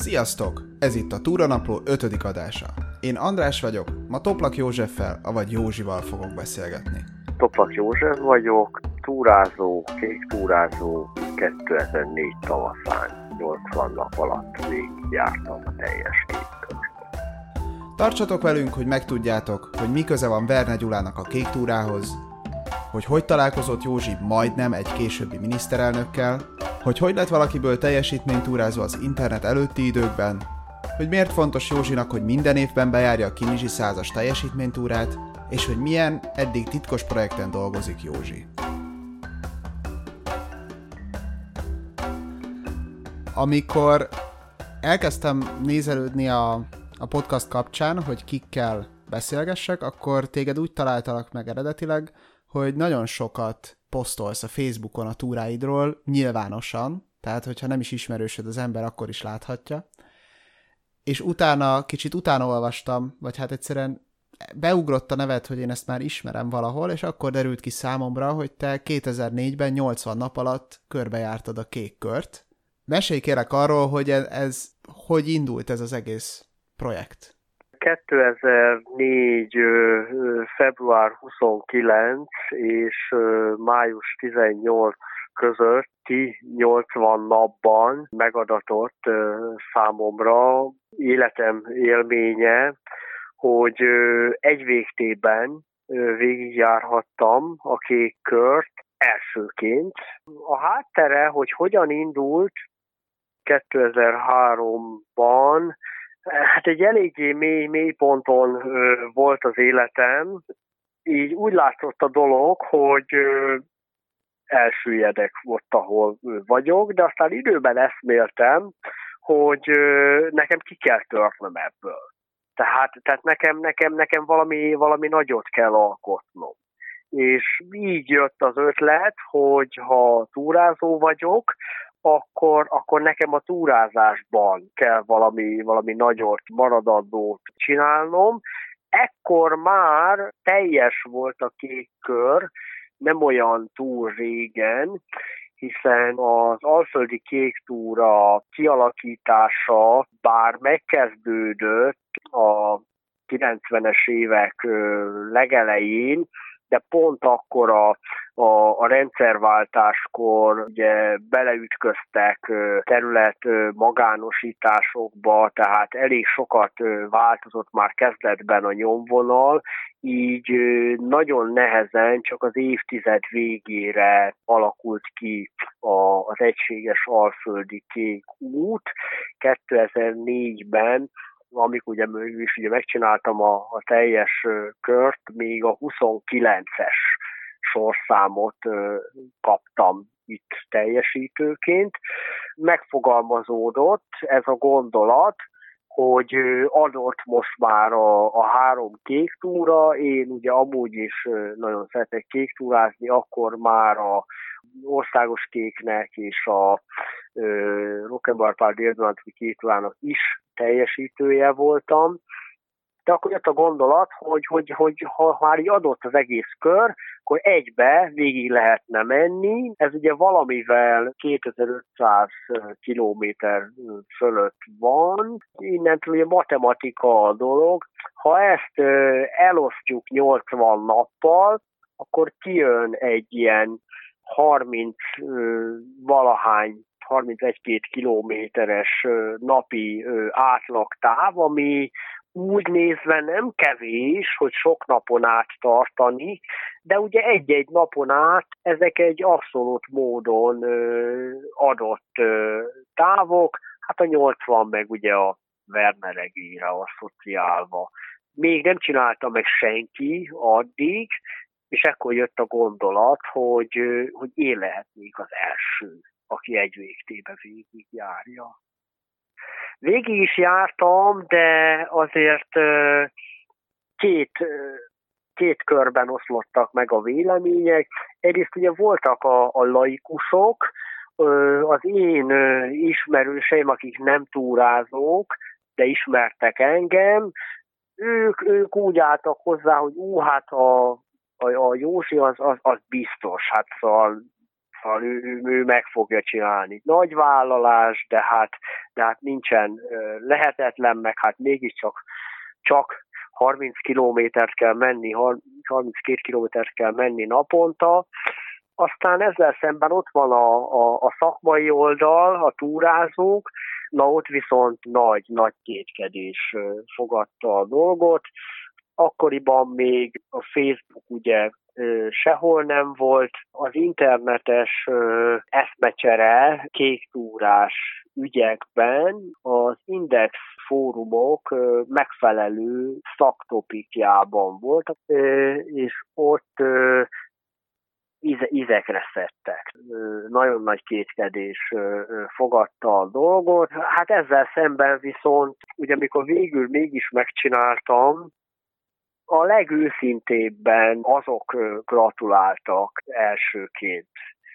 Sziasztok! Ez itt a Túranapló 5. adása. Én András vagyok, ma Toplak Józseffel, avagy Józsival fogok beszélgetni. Toplak József vagyok, túrázó, kék túrázó, 2004 tavaszán 80 nap alatt jártam a teljes kékkört. Tartsatok velünk, hogy megtudjátok, hogy mi köze van Verne Gyulának a kék túrához, hogy hogy találkozott Józsi majdnem egy későbbi miniszterelnökkel, hogy hogy lett valakiből teljesítménytúrázó az internet előtti időkben, hogy miért fontos Józsinak, hogy minden évben bejárja a Kinizsi százas teljesítménytúrát, és hogy milyen eddig titkos projekten dolgozik Józsi. Amikor elkezdtem nézelődni a, a podcast kapcsán, hogy kikkel beszélgessek, akkor téged úgy találtalak meg eredetileg, hogy nagyon sokat posztolsz a Facebookon a túráidról nyilvánosan, tehát hogyha nem is ismerősöd az ember, akkor is láthatja. És utána, kicsit utána olvastam, vagy hát egyszerűen beugrott a nevet, hogy én ezt már ismerem valahol, és akkor derült ki számomra, hogy te 2004-ben 80 nap alatt körbejártad a kék kört. Mesélj kérek arról, hogy ez hogy indult ez az egész projekt. 2004. február 29 és május 18 közötti 80 napban megadatott számomra életem élménye, hogy egy végtében végigjárhattam a kék kört elsőként. A háttere, hogy hogyan indult 2003-ban, Hát egy eléggé mély, mély ponton volt az életem, így úgy látszott a dolog, hogy elsüllyedek ott, ahol vagyok, de aztán időben eszméltem, hogy nekem ki kell törnöm ebből. Tehát, tehát nekem, nekem, nekem valami, valami nagyot kell alkotnom. És így jött az ötlet, hogy ha túrázó vagyok, akkor, akkor nekem a túrázásban kell valami, valami nagyot, maradandót csinálnom. Ekkor már teljes volt a kék kör, nem olyan túl régen, hiszen az Alföldi Kék Túra kialakítása bár megkezdődött a 90-es évek legelején, de pont akkor a, a, a rendszerváltáskor ugye beleütköztek terület magánosításokba, tehát elég sokat változott már kezdetben a nyomvonal, így nagyon nehezen csak az évtized végére alakult ki a, az egységes alföldi kék út. 2004-ben amikor ugye is ugye megcsináltam a, a teljes kört, még a 29-es sorszámot kaptam itt teljesítőként. Megfogalmazódott ez a gondolat, hogy adott most már a, a három kék túra, én ugye amúgy is nagyon szeretek kék túrázni, akkor már a országos kéknek és a Rock'n'Bar Pár Dél-Atlanti kék túrának is teljesítője voltam, de akkor jött a gondolat, hogy, hogy, hogy ha már így adott az egész kör, akkor egybe végig lehetne menni. Ez ugye valamivel 2500 kilométer fölött van. Innentől ugye matematika a dolog. Ha ezt elosztjuk 80 nappal, akkor kijön egy ilyen 30 valahány 31-2 kilométeres napi átlagtáv, ami úgy nézve nem kevés, hogy sok napon át tartani, de ugye egy-egy napon át ezek egy abszolút módon adott távok, hát a 80 meg ugye a Werneregére asszociálva. Még nem csinálta meg senki addig, és ekkor jött a gondolat, hogy, hogy én lehetnék az első aki egy végtébe végig járja. Végig is jártam, de azért két, két körben oszlottak meg a vélemények. Egyrészt ugye voltak a, a laikusok, az én ismerőseim, akik nem túrázók, de ismertek engem, ők, ők úgy álltak hozzá, hogy ú, hát a, a, a Józsi az, az, az biztos, hát szóval Szóval ő, ő, ő meg fogja csinálni. Nagy vállalás, de hát, de hát nincsen lehetetlen, meg hát mégiscsak csak 30 kilométert kell menni, 32 kilométert kell menni naponta, aztán ezzel szemben ott van a, a, a szakmai oldal, a túrázók, na ott viszont nagy, nagy kétkedés fogadta a dolgot. Akkoriban még a Facebook ugye sehol nem volt. Az internetes eszmecsere kéktúrás ügyekben az Index fórumok megfelelő szaktopikjában voltak, és ott ízekre szedtek. Nagyon nagy kétkedés fogadta a dolgot. Hát ezzel szemben viszont, ugye amikor végül mégis megcsináltam, a legőszintébben azok gratuláltak elsőként,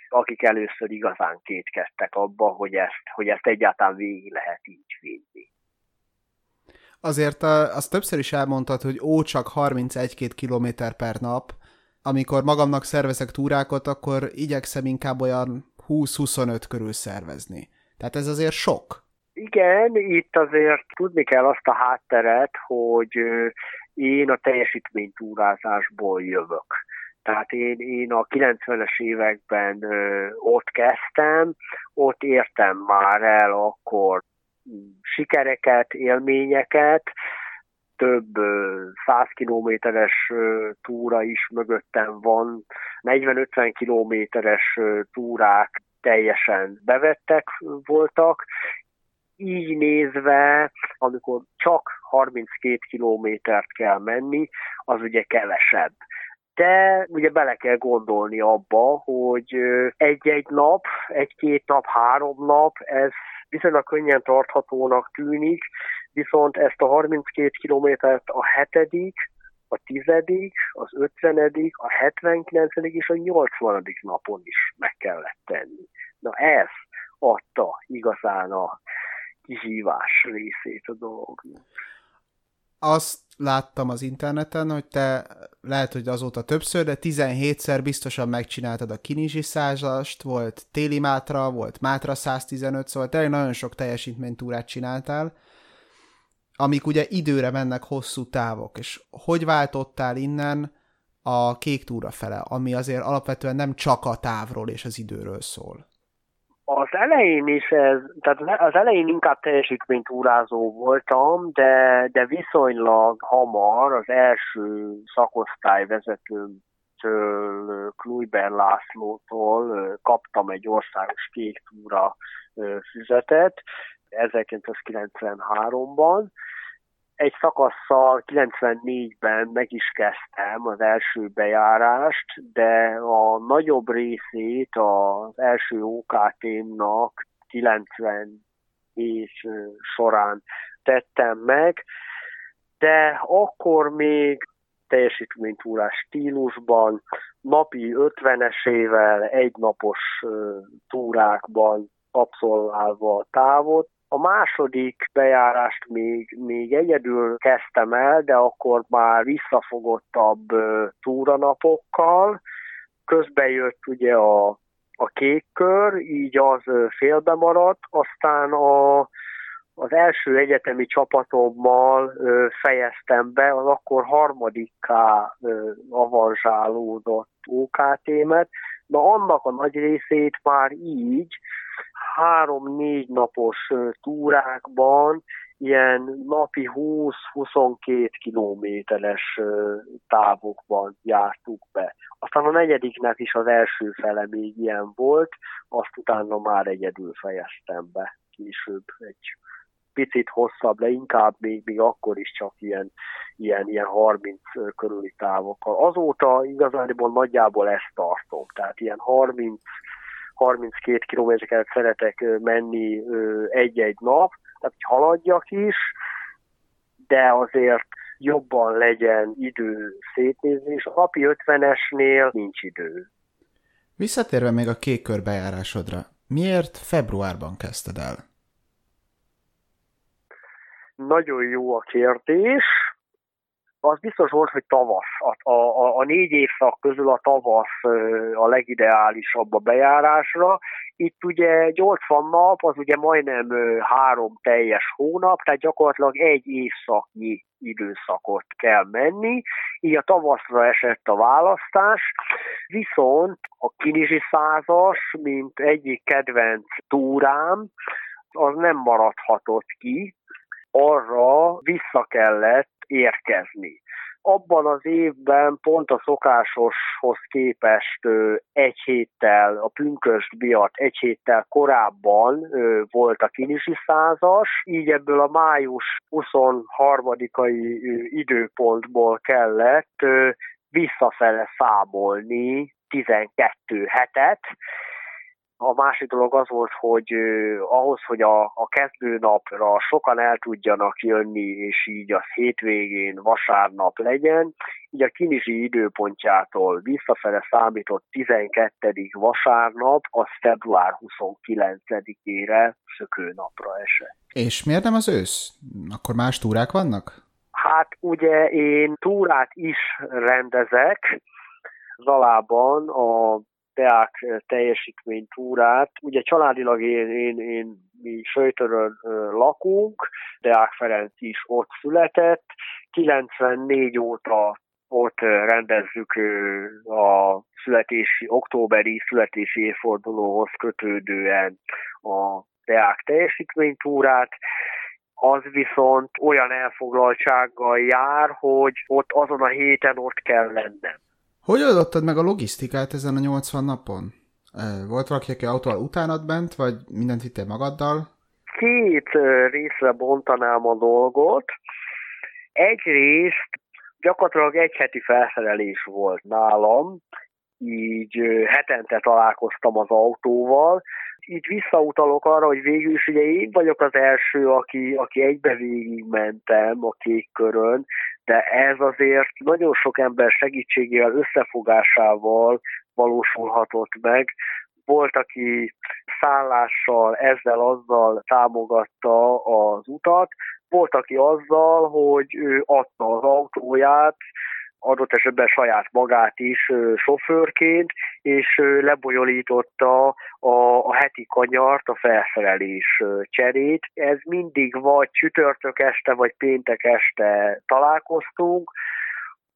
akik először igazán kétkedtek abba, hogy ezt, hogy ezt egyáltalán végig lehet így vinni. Azért azt többször is elmondtad, hogy ó, csak 31-2 km per nap, amikor magamnak szervezek túrákat, akkor igyekszem inkább olyan 20-25 körül szervezni. Tehát ez azért sok. Igen, itt azért tudni kell azt a hátteret, hogy én a teljesítménytúrázásból jövök. Tehát én, én a 90-es években ö, ott kezdtem, ott értem már el akkor sikereket, élményeket, több száz kilométeres túra is mögöttem van, 40-50 kilométeres túrák teljesen bevettek voltak, így nézve, amikor csak 32 kilométert kell menni, az ugye kevesebb. De ugye bele kell gondolni abba, hogy egy-egy nap, egy-két nap, három nap, ez viszonylag könnyen tarthatónak tűnik, viszont ezt a 32 kilométert a hetedik, a tizedik, az ötvenedik, a 79. és a 80. napon is meg kellett tenni. Na ez adta igazán a kihívás részét a dolognak. Azt láttam az interneten, hogy te lehet, hogy azóta többször, de 17-szer biztosan megcsináltad a kinizsi százast, volt téli mátra, volt mátra 115, szóval tényleg nagyon sok teljesítménytúrát csináltál, amik ugye időre mennek hosszú távok, és hogy váltottál innen a kék túra fele, ami azért alapvetően nem csak a távról és az időről szól? Az elején is ez, tehát az elején inkább teljesítménytúrázó voltam, de, de viszonylag hamar az első szakosztály vezetőmtől, Kluiber Lászlótól kaptam egy országos kék túra füzetet 1993-ban, egy szakasszal 94-ben meg is kezdtem az első bejárást, de a nagyobb részét az első OKT-nak 90 és során tettem meg, de akkor még teljesítménytúrás stílusban, napi 50-esével, egynapos túrákban abszolválva a távot, a második bejárást még, még egyedül kezdtem el, de akkor már visszafogottabb túranapokkal. Közben jött ugye a, a kék kör, így az félbe maradt, aztán a, az első egyetemi csapatommal ö, fejeztem be, az akkor harmadikká ö, avanzsálódott OKT-met, na annak a nagy részét már így három-négy napos túrákban ilyen napi 20-22 kilométeres távokban jártuk be. Aztán a negyediknek is az első fele még ilyen volt, azt utána már egyedül fejeztem be később egy picit hosszabb, de inkább még, még akkor is csak ilyen, ilyen, ilyen 30 körüli távokkal. Azóta igazából nagyjából ezt tartom, tehát ilyen 30 32 kilométereket szeretek menni egy-egy nap, tehát hogy haladjak is, de azért jobban legyen idő szétnézni, és a napi 50-esnél nincs idő. Visszatérve még a kék kör bejárásodra, miért februárban kezdted el? Nagyon jó a kérdés. Az biztos volt, hogy tavasz. A, a, a négy évszak közül a tavasz a legideálisabb a bejárásra. Itt ugye 80 nap, az ugye majdnem három teljes hónap, tehát gyakorlatilag egy évszaknyi időszakot kell menni, így a tavaszra esett a választás, viszont a kinizsi százas, mint egyik kedvenc túrám, az nem maradhatott ki, arra vissza kellett érkezni. Abban az évben pont a szokásoshoz képest egy héttel, a pünköst biat egy héttel korábban volt a kinisi százas, így ebből a május 23-ai időpontból kellett visszafele számolni 12 hetet, a másik dolog az volt, hogy ahhoz, hogy a, a kezdőnapra sokan el tudjanak jönni, és így az hétvégén vasárnap legyen, így a kinizsi időpontjától visszafele számított 12. vasárnap, az február 29-ére szökőnapra esett. És miért nem az ősz? Akkor más túrák vannak? Hát ugye én túrát is rendezek, Zalában a Deák teljesítmény túrát. Ugye családilag én, én, én mi Söjtörön lakunk, Deák Ferenc is ott született. 94 óta ott rendezzük a születési, októberi születési évfordulóhoz kötődően a Deák teljesítménytúrát az viszont olyan elfoglaltsággal jár, hogy ott azon a héten ott kell lennem. Hogy oldottad meg a logisztikát ezen a 80 napon? Volt valaki, aki autóval utánad bent, vagy mindent vittél magaddal? Két részre bontanám a dolgot. Egyrészt gyakorlatilag egy heti felszerelés volt nálam, így hetente találkoztam az autóval. Itt visszautalok arra, hogy végül is ugye én vagyok az első, aki, aki egybe végigmentem a kék körön, de ez azért nagyon sok ember segítségével, összefogásával valósulhatott meg. Volt, aki szállással, ezzel, azzal támogatta az utat, volt, aki azzal, hogy ő adta az autóját, adott esetben saját magát is sofőrként, és lebonyolította a, a heti kanyart, a felszerelés cserét. Ez mindig vagy csütörtök este, vagy péntek este találkoztunk,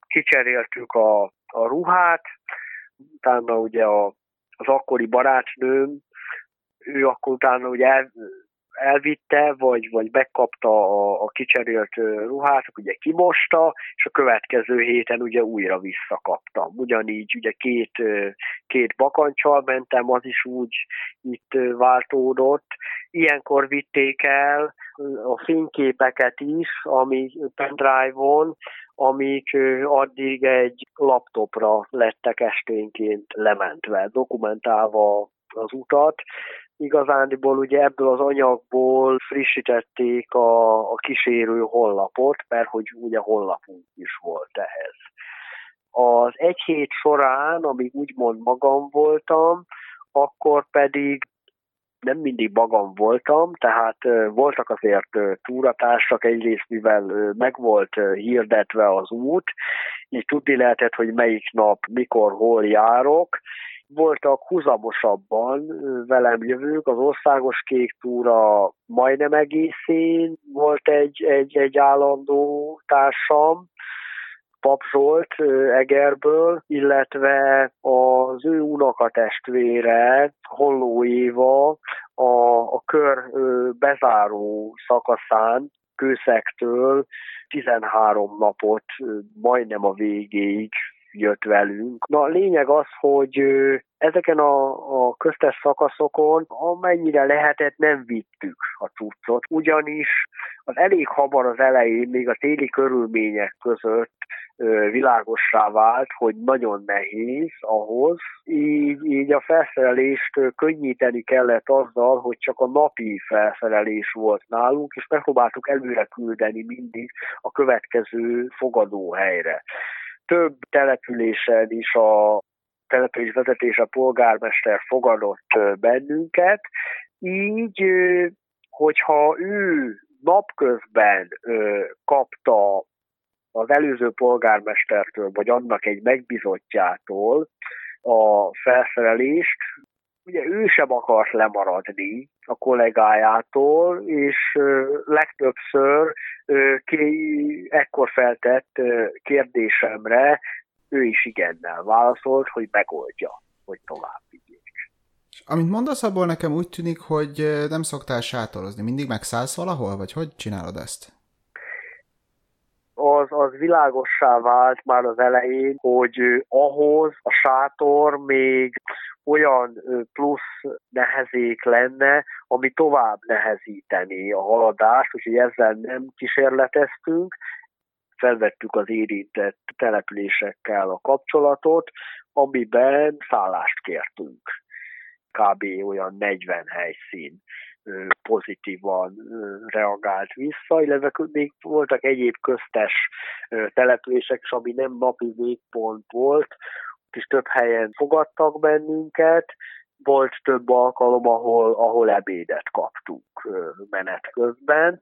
kicseréltük a, a ruhát, utána ugye a, az akkori barátnőm, ő akkor utána ugye elvitte, vagy, vagy megkapta a, a kicserélt ruhát, ugye kimosta, és a következő héten ugye újra visszakaptam. Ugyanígy ugye két, két bakancsal mentem, az is úgy itt váltódott. Ilyenkor vitték el a fényképeket is, ami pendrive-on, amik addig egy laptopra lettek esténként lementve, dokumentálva az utat, igazándiból ugye ebből az anyagból frissítették a, a kísérő honlapot, mert hogy ugye honlapunk is volt ehhez. Az egy hét során, amíg úgymond magam voltam, akkor pedig nem mindig magam voltam, tehát voltak azért túratársak, egyrészt mivel meg volt hirdetve az út, így tudni lehetett, hogy melyik nap, mikor, hol járok, voltak húzamosabban velem jövők, az országos kék túra majdnem egészén volt egy, egy, egy állandó társam, Pap Zsolt Egerből, illetve az ő unokatestvére, Holló Éva a, a kör bezáró szakaszán Kőszektől 13 napot majdnem a végéig jött velünk. Na a lényeg az, hogy ezeken a, a köztes szakaszokon amennyire lehetett nem vittük a cuccot, ugyanis az elég hamar az elején, még a téli körülmények között világossá vált, hogy nagyon nehéz ahhoz, így, így a felszerelést könnyíteni kellett azzal, hogy csak a napi felszerelés volt nálunk, és megpróbáltuk előre küldeni mindig a következő fogadóhelyre több településen is a település vezetés, a polgármester fogadott bennünket, így, hogyha ő napközben kapta az előző polgármestertől, vagy annak egy megbizottjától a felszerelést, ugye ő sem akart lemaradni a kollégájától, és legtöbbször ki, ekkor feltett kérdésemre ő is igennel válaszolt, hogy megoldja, hogy tovább vigyék. Amit mondasz, abból nekem úgy tűnik, hogy nem szoktál sátorozni. Mindig megszállsz valahol, vagy hogy csinálod ezt? az, az világossá vált már az elején, hogy ahhoz a sátor még olyan plusz nehezék lenne, ami tovább nehezíteni a haladást, úgyhogy ezzel nem kísérleteztünk, felvettük az érintett településekkel a kapcsolatot, amiben szállást kértünk. Kb. olyan 40 helyszín pozitívan reagált vissza, illetve még voltak egyéb köztes települések, ami nem napi végpont volt, és több helyen fogadtak bennünket, volt több alkalom, ahol, ahol ebédet kaptunk menet közben.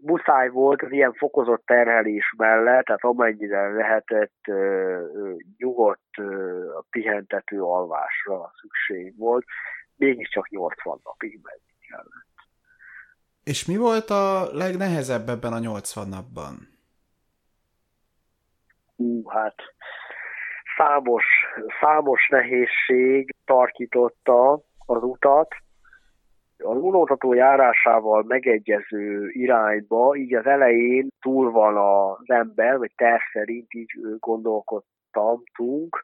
Muszáj volt az ilyen fokozott terhelés mellett, tehát amennyire lehetett nyugodt, pihentető alvásra szükség volt, mégiscsak 80 napig menni kellett. És mi volt a legnehezebb ebben a 80 napban? Hú, hát számos, számos nehézség tarkította az utat, az unótató járásával megegyező irányba, így az elején túl van az ember, vagy terv szerint így gondolkodtamtunk,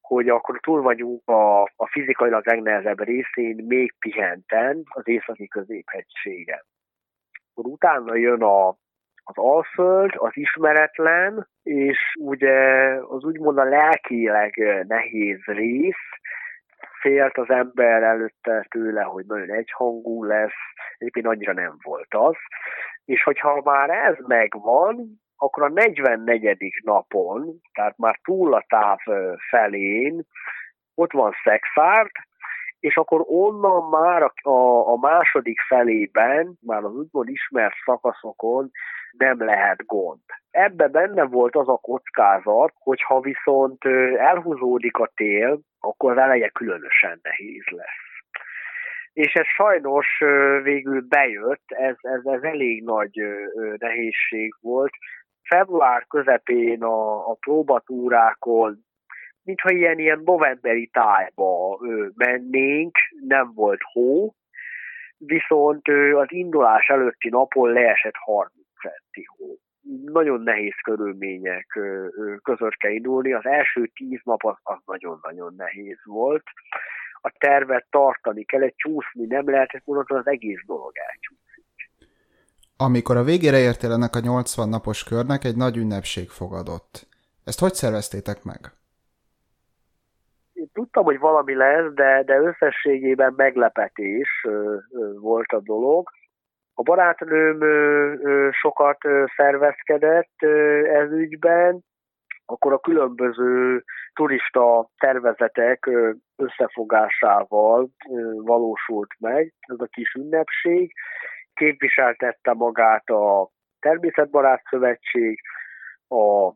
hogy akkor túl vagyunk a, a fizikailag legnehezebb részén, még pihenten, az északi középhegységen. Akkor utána jön a, az Alföld, az ismeretlen, és ugye az úgymond a lelkileg nehéz rész, félt az ember előtte tőle, hogy nagyon egyhangú lesz, egyébként annyira nem volt az. És hogyha már ez megvan, akkor a 44. napon, tehát már túl a táv felén, ott van Szexárd, és akkor onnan már a, a, a második felében, már az úgymond ismert szakaszokon nem lehet gond. Ebbe benne volt az a kockázat, hogy ha viszont elhúzódik a tél, akkor az eleje különösen nehéz lesz. És ez sajnos végül bejött, ez, ez, ez elég nagy nehézség volt, február közepén a, a próbatúrákon, mintha ilyen, ilyen novemberi tájba ö, mennénk, nem volt hó, viszont ö, az indulás előtti napon leesett 30 centi hó. Nagyon nehéz körülmények ö, ö, között kell indulni. Az első tíz nap az, az nagyon-nagyon nehéz volt. A tervet tartani kell, egy csúszni nem lehetett, mondani, az egész dolog elcsúszott. Amikor a végére értél ennek a 80 napos körnek, egy nagy ünnepség fogadott. Ezt hogy szerveztétek meg? Tudtam, hogy valami lesz, de, de összességében meglepetés volt a dolog. A barátnőm sokat szervezkedett ez ügyben, akkor a különböző turista tervezetek összefogásával valósult meg ez a kis ünnepség, képviseltette magát a Természetbarát Szövetség, a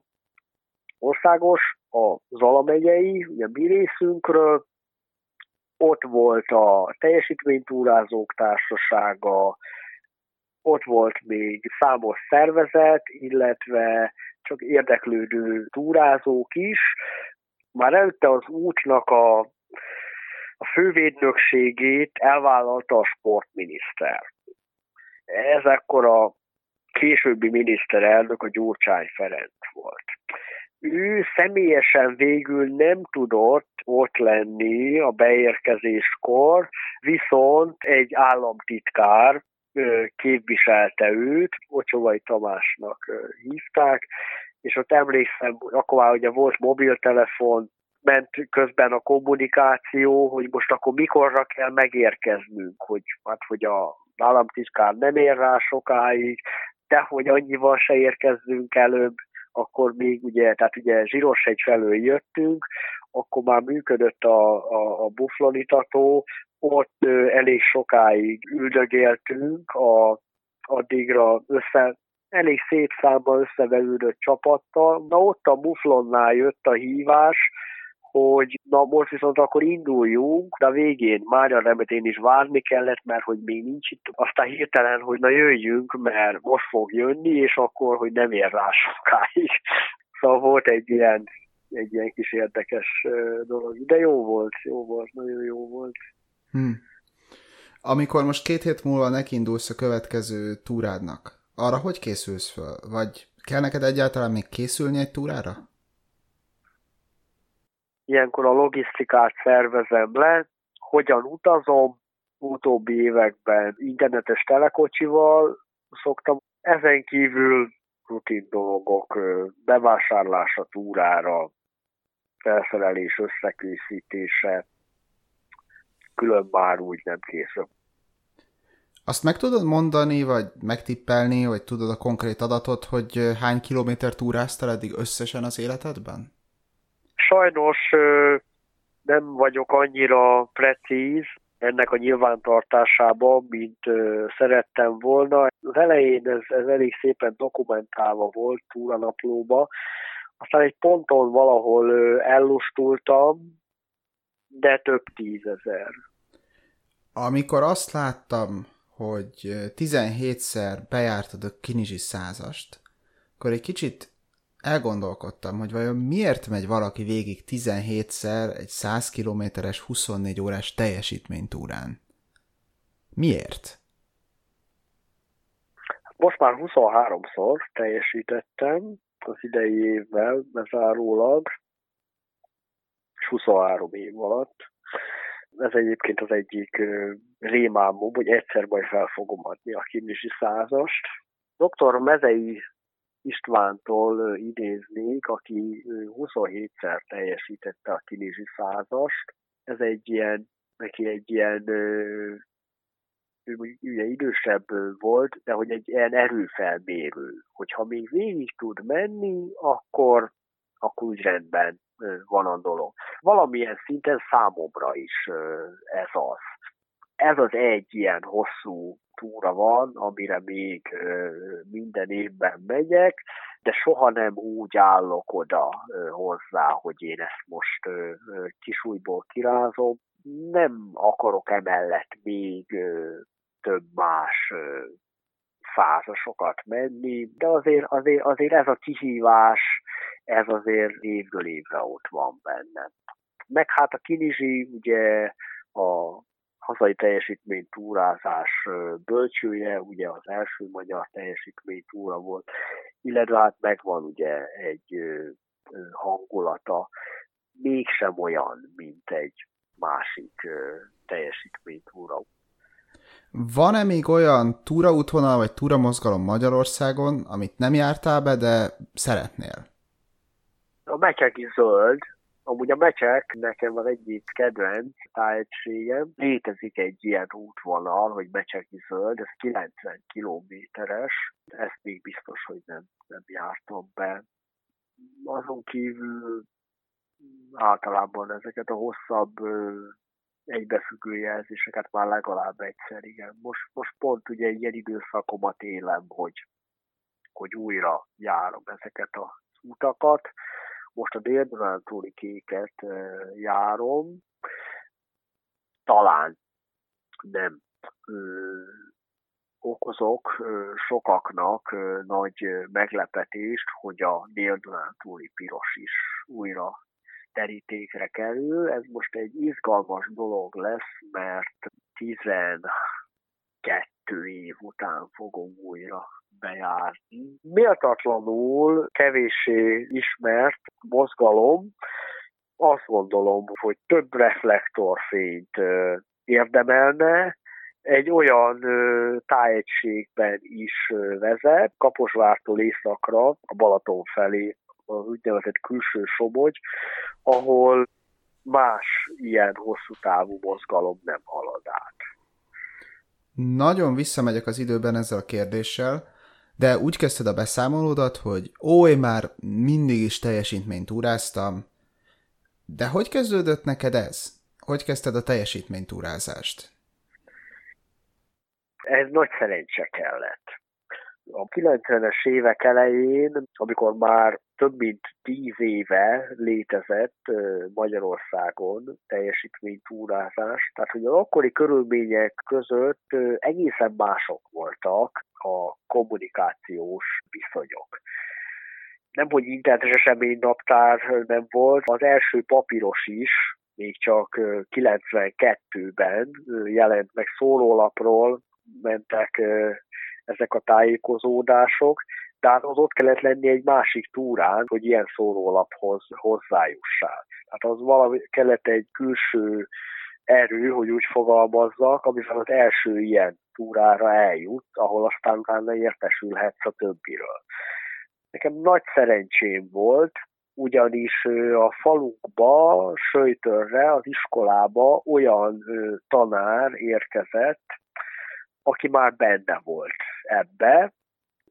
országos, a Zala megyei, ugye mi részünkről, ott volt a teljesítménytúrázók társasága, ott volt még számos szervezet, illetve csak érdeklődő túrázók is. Már előtte az útnak a, a fővédnökségét elvállalta a sportminiszter ez akkor a későbbi miniszterelnök a Gyurcsány Ferenc volt. Ő személyesen végül nem tudott ott lenni a beérkezéskor, viszont egy államtitkár képviselte őt, Ocsovai Tamásnak hívták, és ott emlékszem, akkor már ugye volt mobiltelefon, ment közben a kommunikáció, hogy most akkor mikorra kell megérkeznünk, hogy, hát, hogy a államtitkár nem ér rá sokáig, de hogy annyival se érkezzünk előbb, akkor még ugye, tehát ugye egy felől jöttünk, akkor már működött a, a, a buflonitató, ott ö, elég sokáig üldögéltünk, a, addigra össze elég szép számban összeverődött csapattal. Na ott a Muflonnál jött a hívás, hogy na most viszont akkor induljunk, de a végén már a én is várni kellett, mert hogy még nincs itt. Aztán hirtelen, hogy na jöjjünk, mert most fog jönni, és akkor, hogy nem ér rá sokáig. Szóval volt egy ilyen, egy ilyen kis érdekes dolog. De jó volt, jó volt, nagyon jó volt. Hmm. Amikor most két hét múlva nekindulsz a következő túrádnak, arra hogy készülsz föl? Vagy kell neked egyáltalán még készülni egy túrára? Ilyenkor a logisztikát szervezem le, hogyan utazom, utóbbi években internetes telekocsival szoktam. Ezen kívül rutin dolgok, bevásárlása túrára, felszerelés összekészítése, külön már úgy nem készül. Azt meg tudod mondani, vagy megtippelni, vagy tudod a konkrét adatot, hogy hány kilométer túráztál eddig összesen az életedben? Sajnos nem vagyok annyira precíz ennek a nyilvántartásában, mint szerettem volna. Az elején ez, ez elég szépen dokumentálva volt túranaplóba, aztán egy ponton valahol ellustultam, de több tízezer. Amikor azt láttam, hogy 17-szer bejártad a kinizsi százast, akkor egy kicsit elgondolkodtam, hogy vajon miért megy valaki végig 17-szer egy 100 kilométeres 24 órás teljesítménytúrán? Miért? Most már 23-szor teljesítettem az idei évvel bezárólag, és 23 év alatt. Ez egyébként az egyik rémámom, hogy egyszer majd fel fogom adni a kinizsi százast. Dr. Mezei Istvántól idéznék, aki 27-szer teljesítette a kinizsi százast. Ez egy ilyen, neki egy ilyen ő ugye idősebb volt, de hogy egy ilyen erőfelmérő, hogyha még végig tud menni, akkor, akkor úgy rendben van a dolog. Valamilyen szinten számomra is ez az. Ez az egy ilyen hosszú túra van, amire még minden évben megyek, de soha nem úgy állok oda hozzá, hogy én ezt most kisújból kirázom. Nem akarok emellett még több más százasokat menni, de azért, azért, azért ez a kihívás, ez azért évről évre ott van benne. Meg hát a Kinizsi ugye a hazai teljesítmény túrázás bölcsője, ugye az első magyar teljesítmény túra volt, illetve hát megvan ugye egy hangulata, mégsem olyan, mint egy másik túra. Van-e még olyan túraútvonal vagy túramozgalom Magyarországon, amit nem jártál be, de szeretnél? A Mecseki Zöld, Amúgy a mecsek nekem az egyik kedvenc tájegységem. Létezik egy ilyen útvonal, hogy mecseki zöld, ez 90 kilométeres. Ezt még biztos, hogy nem, nem jártam be. Azon kívül általában ezeket a hosszabb egybefüggő jelzéseket már legalább egyszer, igen. Most, most pont ugye egy ilyen időszakomat élem, hogy, hogy újra járom ezeket az utakat. Most a dél kéket járom, talán nem okozok sokaknak nagy meglepetést, hogy a dél piros is újra terítékre kerül. Ez most egy izgalmas dolog lesz, mert 12 év után fogom újra bejárni. Méltatlanul kevéssé ismert mozgalom, azt gondolom, hogy több reflektorfényt érdemelne, egy olyan tájegységben is vezet, Kaposvártól északra, a Balaton felé, az úgynevezett külső Somogy, ahol más ilyen hosszú távú mozgalom nem halad át. Nagyon visszamegyek az időben ezzel a kérdéssel, de úgy kezdted a beszámolódat, hogy ó, én már mindig is teljesítményt túráztam, de hogy kezdődött neked ez? Hogy kezdted a teljesítménytúrázást? Ez nagy szerencse kellett. a 90-es évek elején, amikor már több mint tíz éve létezett Magyarországon teljesítménytúrázás, tehát hogy az akkori körülmények között egészen mások voltak a kommunikációs viszonyok nem hogy internetes eseménynaptár nem volt, az első papíros is, még csak 92-ben jelent meg szólólapról, mentek ezek a tájékozódások, de hát az ott kellett lenni egy másik túrán, hogy ilyen szórólaphoz hozzájussál. Tehát az valami kellett egy külső erő, hogy úgy fogalmazzak, amivel az első ilyen túrára eljut, ahol aztán utána értesülhetsz a többiről. Nekem nagy szerencsém volt, ugyanis a falunkba, Söjtörre, az iskolába olyan tanár érkezett, aki már benne volt ebbe.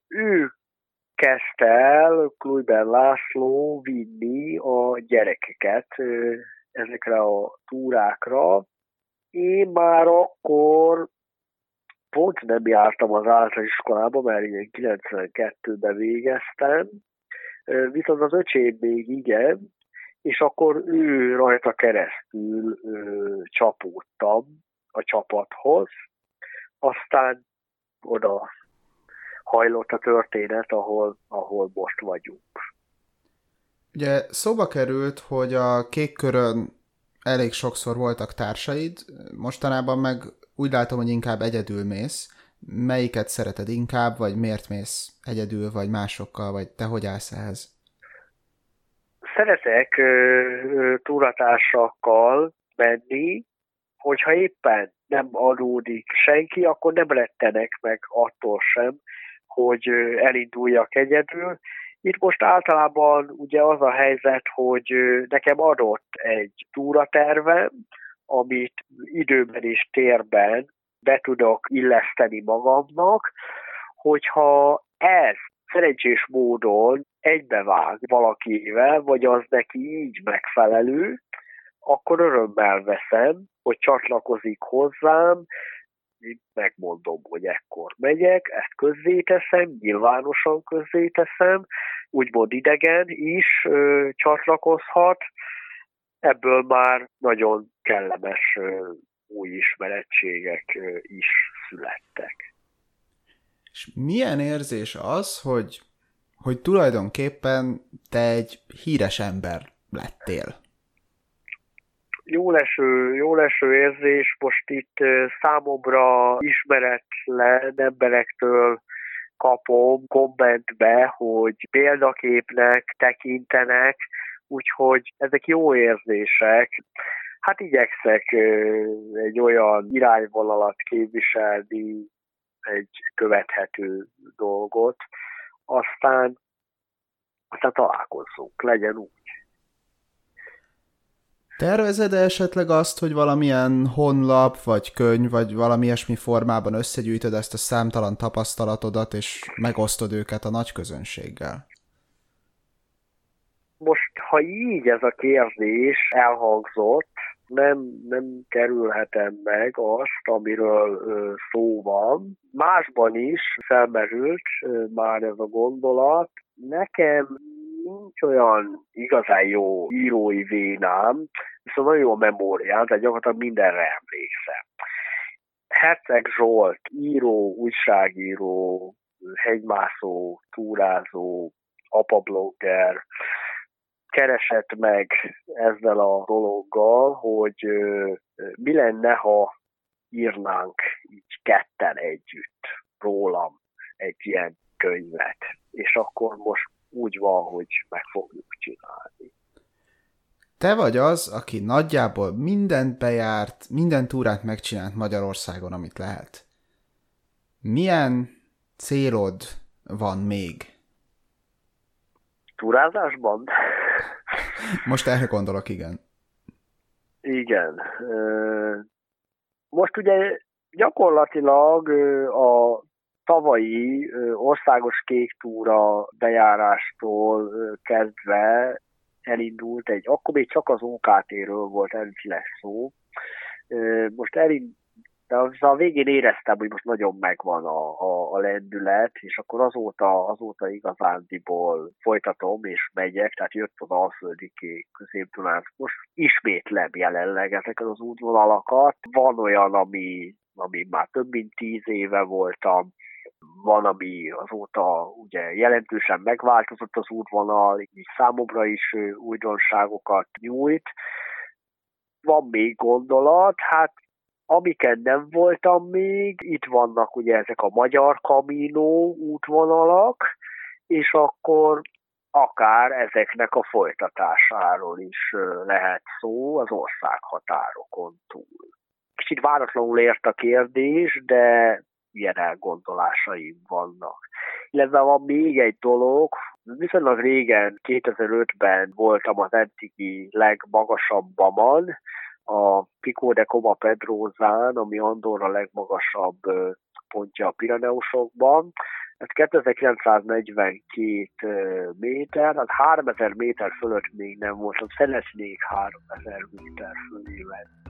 Ő kezdte el Kluiber László vinni a gyerekeket ezekre a túrákra. Én már akkor pont nem jártam az általános iskolába, mert ilyen 92-ben végeztem, viszont az öcsém még igen, és akkor ő rajta keresztül ö, csapódtam a csapathoz, aztán oda hajlott a történet, ahol, ahol most vagyunk. Ugye szóba került, hogy a kék körön elég sokszor voltak társaid, mostanában meg úgy látom, hogy inkább egyedül mész. Melyiket szereted inkább, vagy miért mész egyedül, vagy másokkal, vagy te hogy állsz ehhez? Szeretek túratársakkal menni, hogyha éppen nem adódik senki, akkor nem rettenek meg attól sem, hogy elinduljak egyedül. Itt most általában ugye az a helyzet, hogy nekem adott egy túratervem, amit időben és térben be tudok illeszteni magamnak, hogyha ez szerencsés módon egybevág valakivel, vagy az neki így megfelelő, akkor örömmel veszem, hogy csatlakozik hozzám, megmondom, hogy ekkor megyek, ezt közzéteszem, nyilvánosan közzéteszem, úgymond idegen is ö, csatlakozhat, ebből már nagyon kellemes ö, új ismerettségek ö, is születtek. És milyen érzés az, hogy, hogy tulajdonképpen te egy híres ember lettél? Jó leső, jó leső érzés, most itt számomra ismeretlen emberektől kapom kommentbe, hogy példaképnek tekintenek, úgyhogy ezek jó érzések. Hát igyekszek egy olyan irányvonalat képviselni, egy követhető dolgot, aztán, aztán találkozzunk, legyen úgy. Tervezed esetleg azt, hogy valamilyen honlap, vagy könyv, vagy valami ilyesmi formában összegyűjtöd ezt a számtalan tapasztalatodat, és megosztod őket a nagy közönséggel? Most, ha így ez a kérdés elhangzott, nem, nem kerülhetem meg azt, amiről ö, szó van. Másban is felmerült ö, már ez a gondolat. Nekem nincs olyan igazán jó írói vénám, viszont nagyon jó a memóriám, tehát gyakorlatilag mindenre emlékszem. Herceg Zsolt, író, újságíró, hegymászó, túrázó, apablogger, keresett meg ezzel a dologgal, hogy mi lenne, ha írnánk így ketten együtt rólam egy ilyen könyvet. És akkor most úgy van, hogy meg fogjuk csinálni. Te vagy az, aki nagyjából mindent bejárt, minden túrát megcsinált Magyarországon, amit lehet. Milyen célod van még? Túrázásban? Most erre gondolok, igen. Igen. Most ugye gyakorlatilag a tavalyi országos kék túra bejárástól kezdve elindult egy, akkor még csak az OKT-ről volt eredetileg szó, most de az a végén éreztem, hogy most nagyon megvan a, a, a lendület, és akkor azóta, azóta igazándiból folytatom, és megyek, tehát jött az alföldi kék közép Most ismétlem jelenleg ezeket az útvonalakat. Van olyan, ami, ami már több mint tíz éve voltam, van, ami azóta ugye jelentősen megváltozott az útvonal, így számomra is újdonságokat nyújt. Van még gondolat, hát amiket nem voltam még, itt vannak ugye ezek a magyar kamínó útvonalak, és akkor akár ezeknek a folytatásáról is lehet szó az országhatárokon túl. Kicsit váratlanul ért a kérdés, de ilyen elgondolásaim vannak. Illetve van még egy dolog, viszonylag régen, 2005-ben voltam az eddigi legmagasabbamon, a Pico de Coma Pedrózán, ami Andorra legmagasabb pontja a Piraneusokban. Ez 2942 méter, az 3000 méter fölött még nem volt, az szeretnék 3000 méter fölé menni.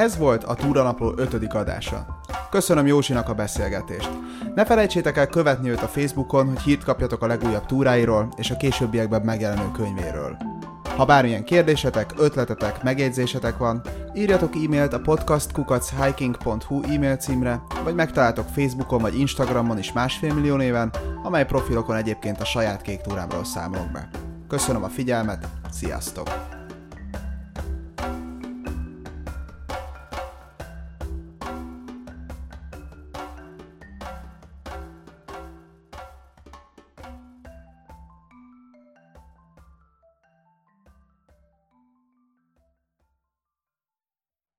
Ez volt a Túranapló 5. adása. Köszönöm Jósinak a beszélgetést. Ne felejtsétek el követni őt a Facebookon, hogy hírt kapjatok a legújabb túráiról és a későbbiekben megjelenő könyvéről. Ha bármilyen kérdésetek, ötletetek, megjegyzésetek van, írjatok e-mailt a podcastkukachhiking.hu e-mail címre, vagy megtaláltok Facebookon vagy Instagramon is másfél millió néven, amely profilokon egyébként a saját kék túrámról számolok be. Köszönöm a figyelmet, sziasztok!